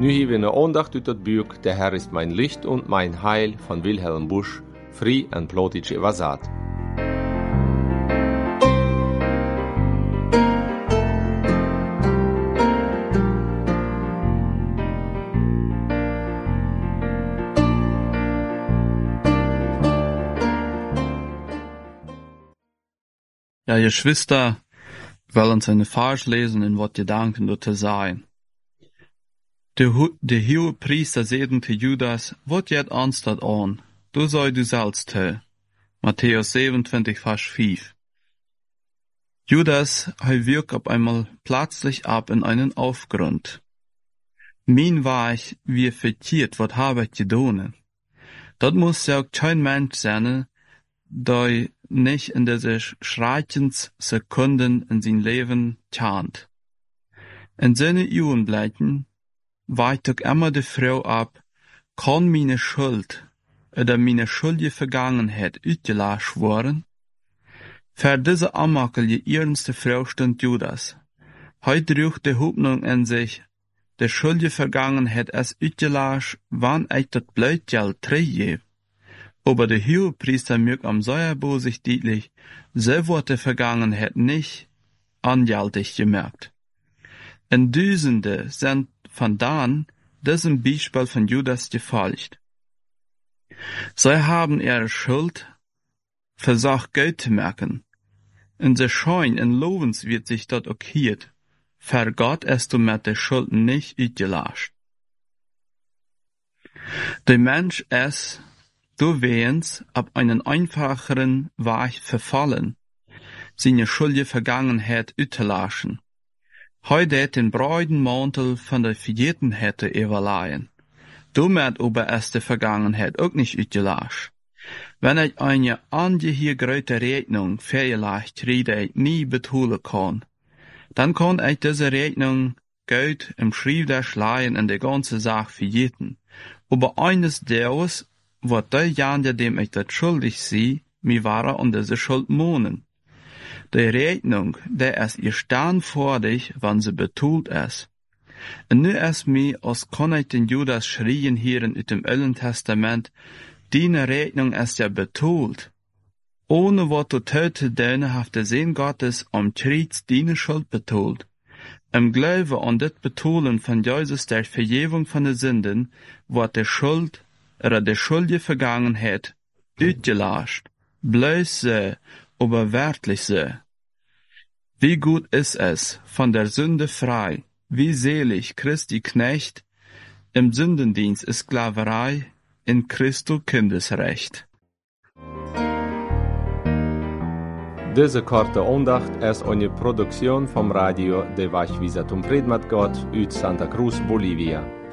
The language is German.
Nu hieben wir Ohndacht ut dat Büg, der Herr ist mein Licht und mein Heil von Wilhelm Busch, fri en Plotitsche Vasat. Ja, ihr Schwester, wollen seine Vers lesen in wat Gedanken dort sein. De, hu- de hohe Priester te Judas, wat jet anstatt an, du sei du selbst te. Matthäus 27, Vers 5. Judas, er wirkt auf einmal plötzlich ab in einen Aufgrund. Min war ich, wie vertiert, wat habe ich gedonen. Dat muss ja kein Mensch sein, der nicht in diese Schreikenssekunden in sein Leben tjant. In seine bleiben, weicht doch immer die Frau ab, kann meine Schuld oder meine schuldige Vergangenheit utgelassen worden? Für diese ammakelige ernste Frau stund Judas. Heute rücht die Hoffnung in sich, die schuldige Vergangenheit es utgelassen, wann ich das Blödgeld träge. Aber der Hohepriester mögt am Säuerbo sich deutlich, so wird die Vergangenheit nicht anjaltig gemerkt. In Düsende sind von dann diesem Beispiel von Judas gefolgt. Sie haben ihre Schuld versagt Geld zu merken. In der Schein in Lovens wird sich dort okiert. Für Gott ist du mit der Schuld nicht utgelascht. Der Mensch ist du wehens ab einen einfacheren Weg verfallen, seine schuldige Vergangenheit utelaschen. Heute den breiten Mantel von der Vergetenheit überleihen. Damit aber ist die Vergangenheit auch nicht utgelascht. Wenn ich eine angehörige Rechnung vielleicht rede nie betalen kann, dann kann ich diese Rechnung Geld im Schrieb der Schleien in der ganze Sache vergeten. Aber eines Tages wird derjenige, dem ich das schuldig sie, mir wahre und diese Schuld mohnen. Die Rechnung, der es ihr stand vor dich, wann sie betult ist. Und nu es mir, als kann den Judas schrien hier in dem Alten Testament, Deine Rechnung ist ja betult. Ohne wat du töte deine haft der Sinn Gottes am Triets deine Schuld betult. Im Glaube an dit Betulen von Jesus der Vergebung von den Sünden, wird der Schuld oder der schuldige Vergangenheit utgelascht. Bloß so, aber wirklich so. Wie gut ist es, von der Sünde frei, wie selig Christi Knecht, im Sündendienst ist Sklaverei, in Christo Kindesrecht. Diese korte Andacht ist eine Produktion vom Radio de Vajvisatum Predmat Gott Santa Cruz, Bolivia.